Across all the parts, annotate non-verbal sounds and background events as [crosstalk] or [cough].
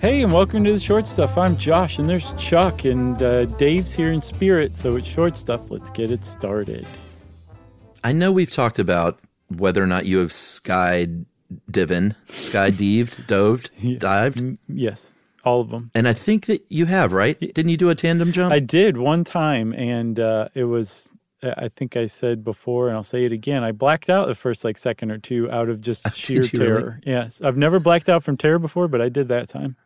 Hey, and welcome to the Short Stuff. I'm Josh, and there's Chuck, and uh, Dave's here in spirit, so it's Short Stuff. Let's get it started. I know we've talked about whether or not you have sky divin, sky dived, doved, Yeah. dived, Mm, Yes, all of them. and I think that you have, right? Didn't you do a tandem jump? I did one time, and uh, it was. I think I said before, and I'll say it again. I blacked out the first like second or two out of just [laughs] sheer you really? terror. Yes, I've never blacked out from terror before, but I did that time.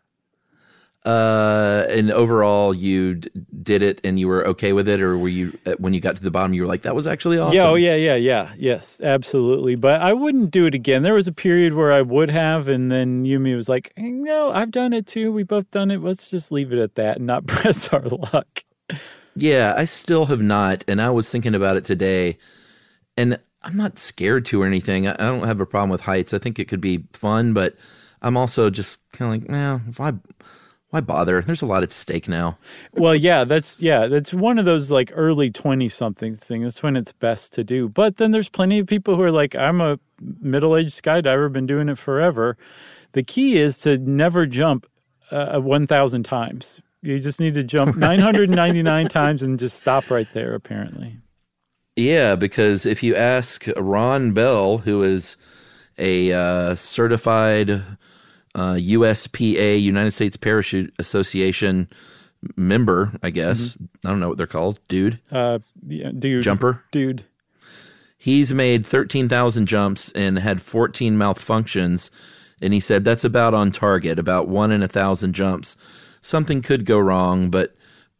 Uh, and overall, you d- did it, and you were okay with it, or were you uh, when you got to the bottom, you were like, "That was actually awesome." Yeah, oh yeah, yeah, yeah, yes, absolutely. But I wouldn't do it again. There was a period where I would have, and then Yumi was like, "Eh, "No, I've done it too. We both done it. Let's just leave it at that and not [laughs] press our luck." Yeah, I still have not, and I was thinking about it today, and I'm not scared to or anything. I, I don't have a problem with heights. I think it could be fun, but I'm also just kind of like, well, why, why bother? There's a lot at stake now. well, yeah, that's yeah, that's one of those like early twenty something things. That's when it's best to do. But then there's plenty of people who are like, "I'm a middle aged skydiver, been doing it forever." The key is to never jump uh, one thousand times. You just need to jump [laughs] 999 times and just stop right there. Apparently. Yeah, because if you ask Ron Bell, who is a uh, certified uh, USPA United States Parachute Association member, I guess I don't know what they're called, dude, Uh, yeah, dude. jumper. Dude. He's made 13,000 jumps and had 14 malfunctions. And he said that's about on target, about one in a thousand jumps. Something could go wrong, but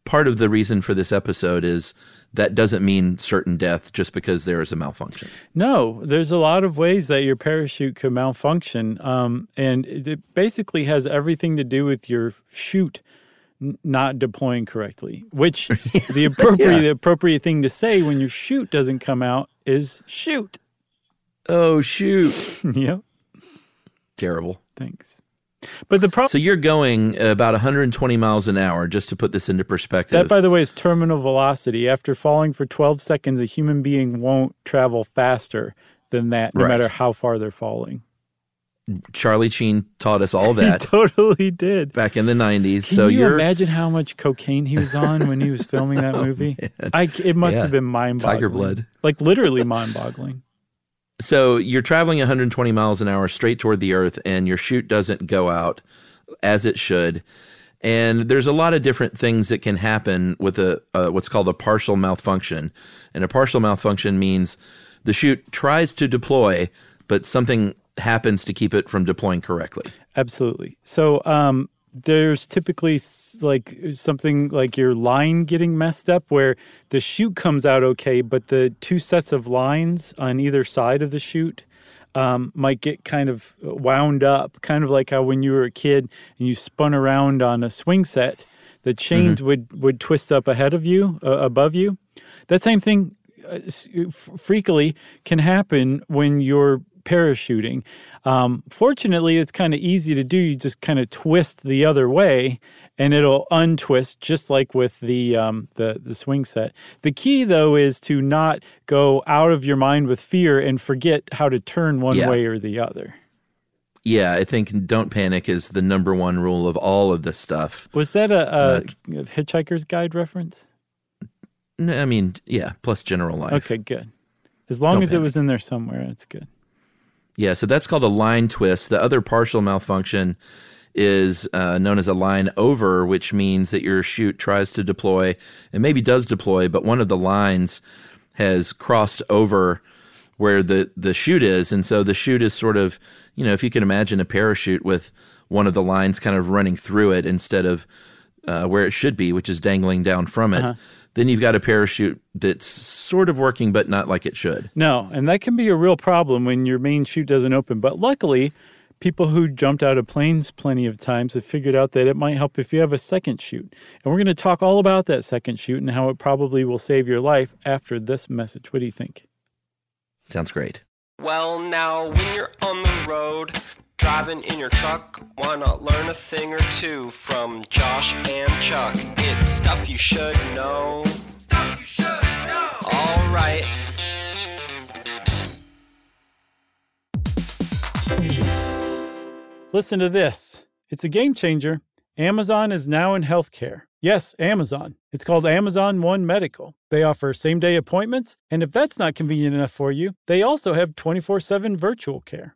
part of the reason for this episode is that doesn't mean certain death just because there is a malfunction. No, there's a lot of ways that your parachute could malfunction. Um, and it basically has everything to do with your chute not deploying correctly, which [laughs] the appropriate Yeah. the appropriate thing to say when your chute doesn't come out is shoot. Oh, shoot. [laughs] yep. Terrible. Thanks. But the problem So you're going about 120 miles an hour, just to put this into perspective. that, by the way, is terminal velocity. After falling for 12 seconds, a human being won't travel faster than that, no Right. matter how far they're falling. Charlie Sheen taught us all [laughs] He that totally did. back in the 90s. Can so you you're imagine how much cocaine he was on when he was filming that [laughs] oh, movie? I, it must Oh, Yeah. have been mind-boggling. Tiger blood. like literally mind-boggling. So you're traveling 120 miles an hour straight toward the earth and your chute doesn't go out as it should. And there's a lot of different things that can happen with a what's called a partial malfunction. And a partial malfunction means the chute tries to deploy but something happens to keep it from deploying correctly. Absolutely. So um, there's typically like something like your line getting messed up where the chute comes out okay, but the two sets of lines on either side of the chute um, might get kind of wound up, kind of like how when you were a kid and you spun around on a swing set, the chains would would twist up ahead of you, uh, above you. That same thing uh, freakily can happen when you're parachuting. Um, fortunately, it's kind of easy to do. You just kind of twist the other way, and it'll untwist, just like with the um, the the swing set. The key, though, is to not go out of your mind with fear and forget how to turn one Yeah. way or the other. yeah i think don't panic is the number one rule of all of this stuff Was that a, a Hitchhiker's Guide reference? I mean yeah plus general life Okay, good. As long Don't as it was in there somewhere, it's good. Yeah, so that's called a line twist. The other partial malfunction is uh, known as a line over, which means that your chute tries to deploy and maybe does deploy, but one of the lines has crossed over where the, the chute is. And so the chute is sort of, you know, if you can imagine a parachute with one of the lines kind of running through it instead of uh, where it should be, which is dangling down from it, then you've got a parachute that's sort of working, but not like it should. No, and that can be a real problem when your main chute doesn't open. But luckily, People who jumped out of planes plenty of times have figured out that it might help if you have a second chute. And we're going to talk all about that second chute and how it probably will save your life after this message. What do you think? Sounds great. Well, now, when you're on the road, driving in your truck, why not learn a thing or two from Josh and Chuck? It's stuff you should know. Stuff you should know. All right. Listen to this. It's a game changer. Amazon is now in healthcare. Yes, Amazon. It's called Amazon One Medical. They offer same day appointments, and if that's not convenient enough for you, they also have 24 7 virtual care.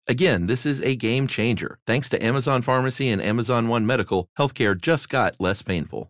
Again, this is a game changer. Thanks to Amazon Pharmacy and Amazon One Medical, healthcare just got less painful.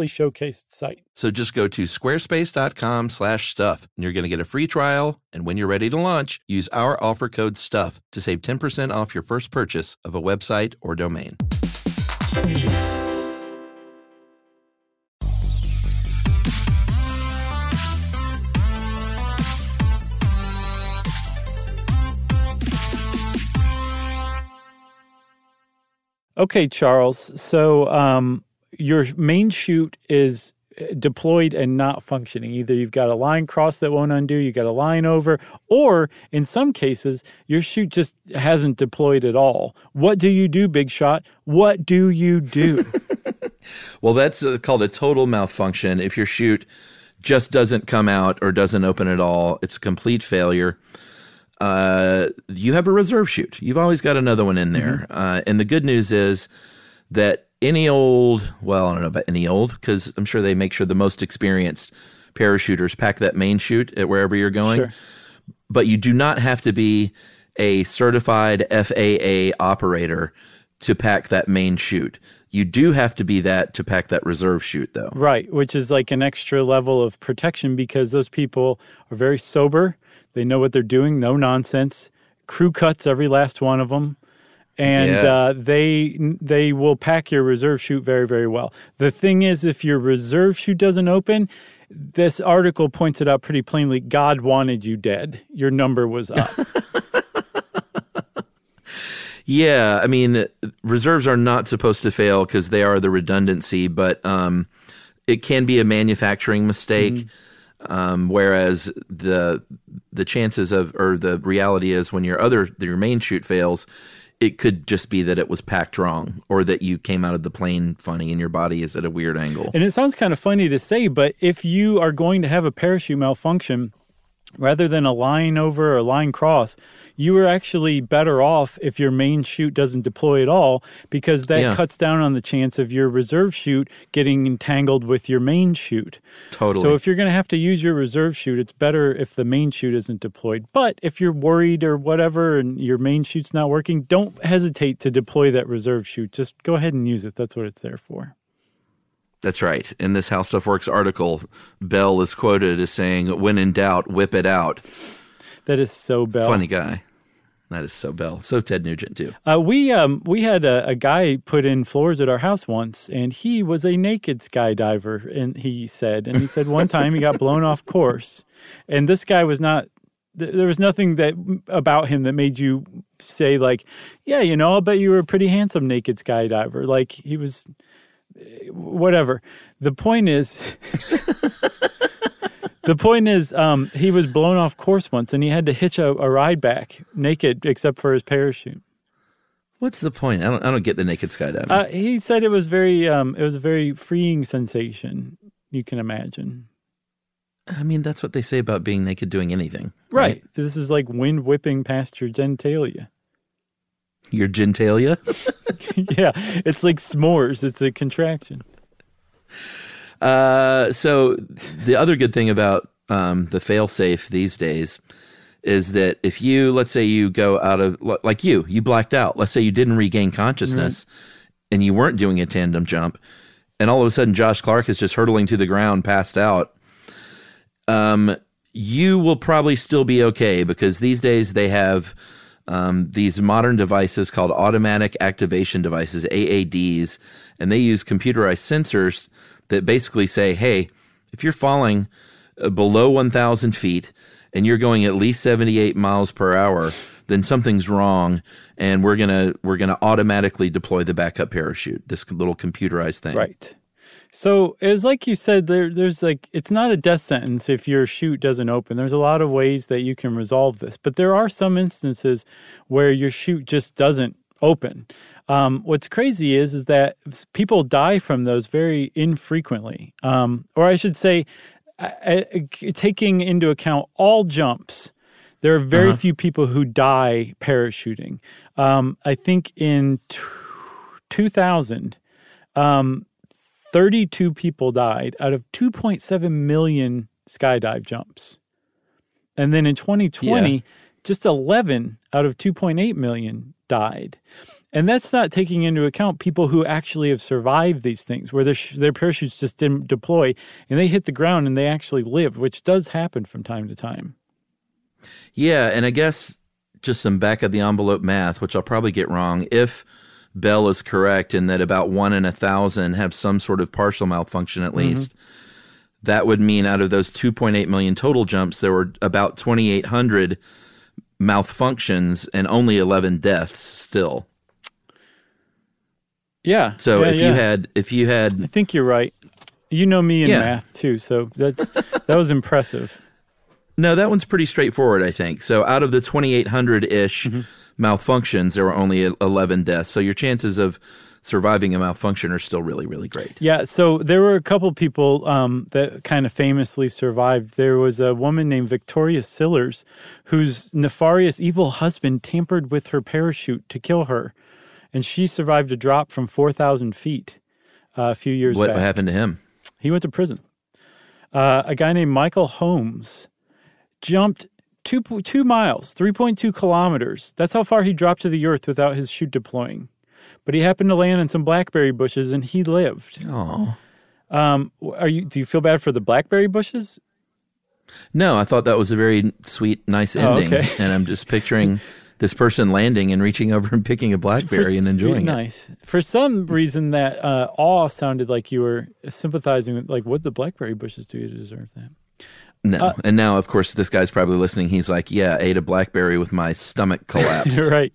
showcased site. So just go to squarespace.com slash stuff and you're going to get a free trial. And when you're ready to launch, use our offer code STUFF to save 10% off your first purchase of a website or domain. Okay, Charles. So um, your main chute is uh, deployed and not functioning. Either you've got a line cross that won't undo, you got a line over, or in some cases, your chute just hasn't deployed at all. What do you do, Big Shot? What do you do? [laughs] well, that's uh, called a total malfunction. If your chute just doesn't come out or doesn't open at all, it's a complete failure. Uh, you have a reserve chute. You've always got another one in there. Mm-hmm. Uh, and the good news is that any old, well, I don't know about any old, because I'm sure they make sure the most experienced parachuters pack that main chute at wherever you're going. Sure. But you do not have to be a certified FAA operator to pack that main chute. You do have to be that to pack that reserve chute, though. Right, which is like an extra level of protection because those people are very sober. They know what they're doing, no nonsense. Crew cuts every last one of them and yeah. uh, they they will pack your reserve chute very very well. The thing is, if your reserve chute doesn't open, this article points it out pretty plainly. God wanted you dead. Your number was up. [laughs] yeah, I mean, reserves are not supposed to fail because they are the redundancy, but um, it can be a manufacturing mistake. Mm-hmm. Um, whereas the the chances of or the reality is when your other your main chute fails, it could just be that it was packed wrong or that you came out of the plane funny and your body is at a weird angle. And it sounds kind of funny to say, but if you are going to have a parachute malfunction, rather than a line over or a line cross, you are actually better off if your main chute doesn't deploy at all because that yeah. cuts down on the chance of your reserve chute getting entangled with your main chute. Totally. So if you're going to have to use your reserve chute, it's better if the main chute isn't deployed. But if you're worried or whatever and your main chute's not working, don't hesitate to deploy that reserve chute. Just go ahead and use it. That's what it's there for. That's right. In this How Stuff Works article, Bell is quoted as saying, "When in doubt, whip it out." That is so Bell. Funny guy. That is so Bell. So Ted Nugent too. Uh, we um we had a, a guy put in floors at our house once, and he was a naked skydiver, and he said, and he said one time he got blown off course, and this guy was not. th- There was nothing that about him that made you say like, yeah, you know, I'll bet you were a pretty handsome naked skydiver. Like he was, whatever. The point is. [laughs] The point is, um, he was blown off course once, and he had to hitch a, a ride back naked, except for his parachute. What's the point? I don't. I don't get the naked skydiving. Uh, he said it was very, um, it was a very freeing sensation. You can imagine, I mean, that's what they say about being naked doing anything, right? This is like wind whipping past your genitalia. Your genitalia. [laughs] yeah, it's like s'mores. It's a contraction. Uh, so the other good thing about um, the failsafe these days is that if you, let's say, you go out of like you, you blacked out. Let's say you didn't regain consciousness, and you weren't doing a tandem jump, and all of a sudden Josh Clark is just hurtling to the ground, passed out. Um, you will probably still be okay because these days they have um, these modern devices called automatic activation devices, AADs, and they use computerized sensors that basically say, hey, if you're falling uh, below 1,000 feet and you're going at least 78 miles per hour, then something's wrong, and we're gonna we're gonna automatically deploy the backup parachute. This little computerized thing, Right. So was like you said, there, there's like, it's not a death sentence if your chute doesn't open. There's a lot of ways that you can resolve this, but there are some instances where your chute just doesn't open. Um, what's crazy is, is that people die from those very infrequently. Um, or I should say, I- I- taking into account all jumps, there are very few people who die parachuting. Um, I think in t- 2000, um, 32 people died out of 2.7 million skydive jumps. And then in 2020, Yeah. just 11 out of 2.8 million died. And that's not taking into account people who actually have survived these things, where their, sh- their parachutes just didn't deploy and they hit the ground and they actually lived, which does happen from time to time. Yeah, and I guess just some back of the envelope math, which I'll probably get wrong. If Bell is correct in that about one in a thousand have some sort of partial malfunction at mm-hmm. least, that would mean out of those 2.8 million total jumps, there were about 2,800 malfunctions and only 11 deaths still. Yeah. So yeah, if yeah. you had, if you had, I think you're right. You know me in Yeah. math too, so that's that was impressive. No, that one's pretty straightforward, I think. So out of the 2,800 ish malfunctions, there were only 11 deaths. So your chances of surviving a malfunction are still really, really great. Yeah, so there were a couple people um, that kind of famously survived. There was a woman named Victoria Cilliers, whose nefarious evil husband tampered with her parachute to kill her, and she survived a drop from four thousand feet uh, a few years What back. happened to him? He went to prison. Uh, a guy named Michael Holmes jumped two two miles, three point two kilometers. That's how far he dropped to the earth without his chute deploying. But he happened to land in some blackberry bushes, and he lived. Oh. Um, are you? Do you feel bad for the blackberry bushes? No, I thought that was a very sweet, nice Oh, ending. okay. and I'm just picturing this person landing and reaching over and picking a blackberry For- and enjoying it. Nice. For some reason, that uh, awe sounded like you were sympathizing with, like, what the blackberry bushes do to deserve that? No. Uh, and now, of course, this guy's probably listening. He's like, yeah, ate a blackberry with my stomach [laughs] collapsed. You're right.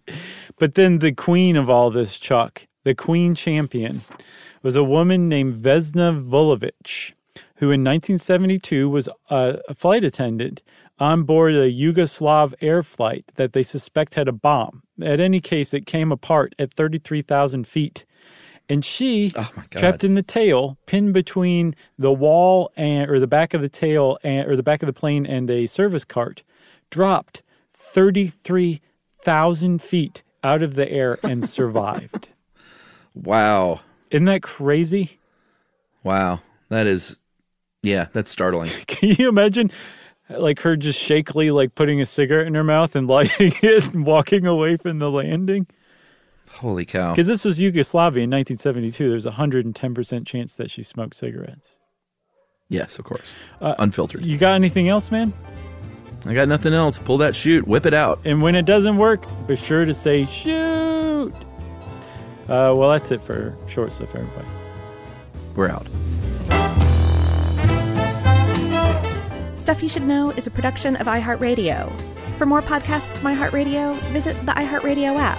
But then the queen of all this, Chuck, the queen champion, was a woman named Vesna Vulovic, who in 1972 was a, a flight attendant on board a Yugoslav air flight that they suspect had a bomb. At any case, it came apart at 33,000 feet. And she, Oh, trapped in the tail, pinned between the wall and or the back of the tail and or the back of the plane and a service cart, dropped 33,000 feet out of the air and [laughs] survived. wow. Isn't that crazy? Wow. That is, yeah, that's startling. [laughs] Can you imagine like her just shakily like putting a cigarette in her mouth and lighting [laughs] it and walking away from the landing? Holy cow. Because this was Yugoslavia in 1972. There's a 110% chance that she smoked cigarettes. Yes, of course. Uh, Unfiltered. You got anything else, man? I got nothing else. Pull that chute, whip it out. And when it doesn't work, be sure to say shoot. Uh, well, that's it for short stuff, everybody. We're out. Stuff You Should Know is a production of iHeartRadio. For more podcasts from iHeartRadio, visit the iHeartRadio app,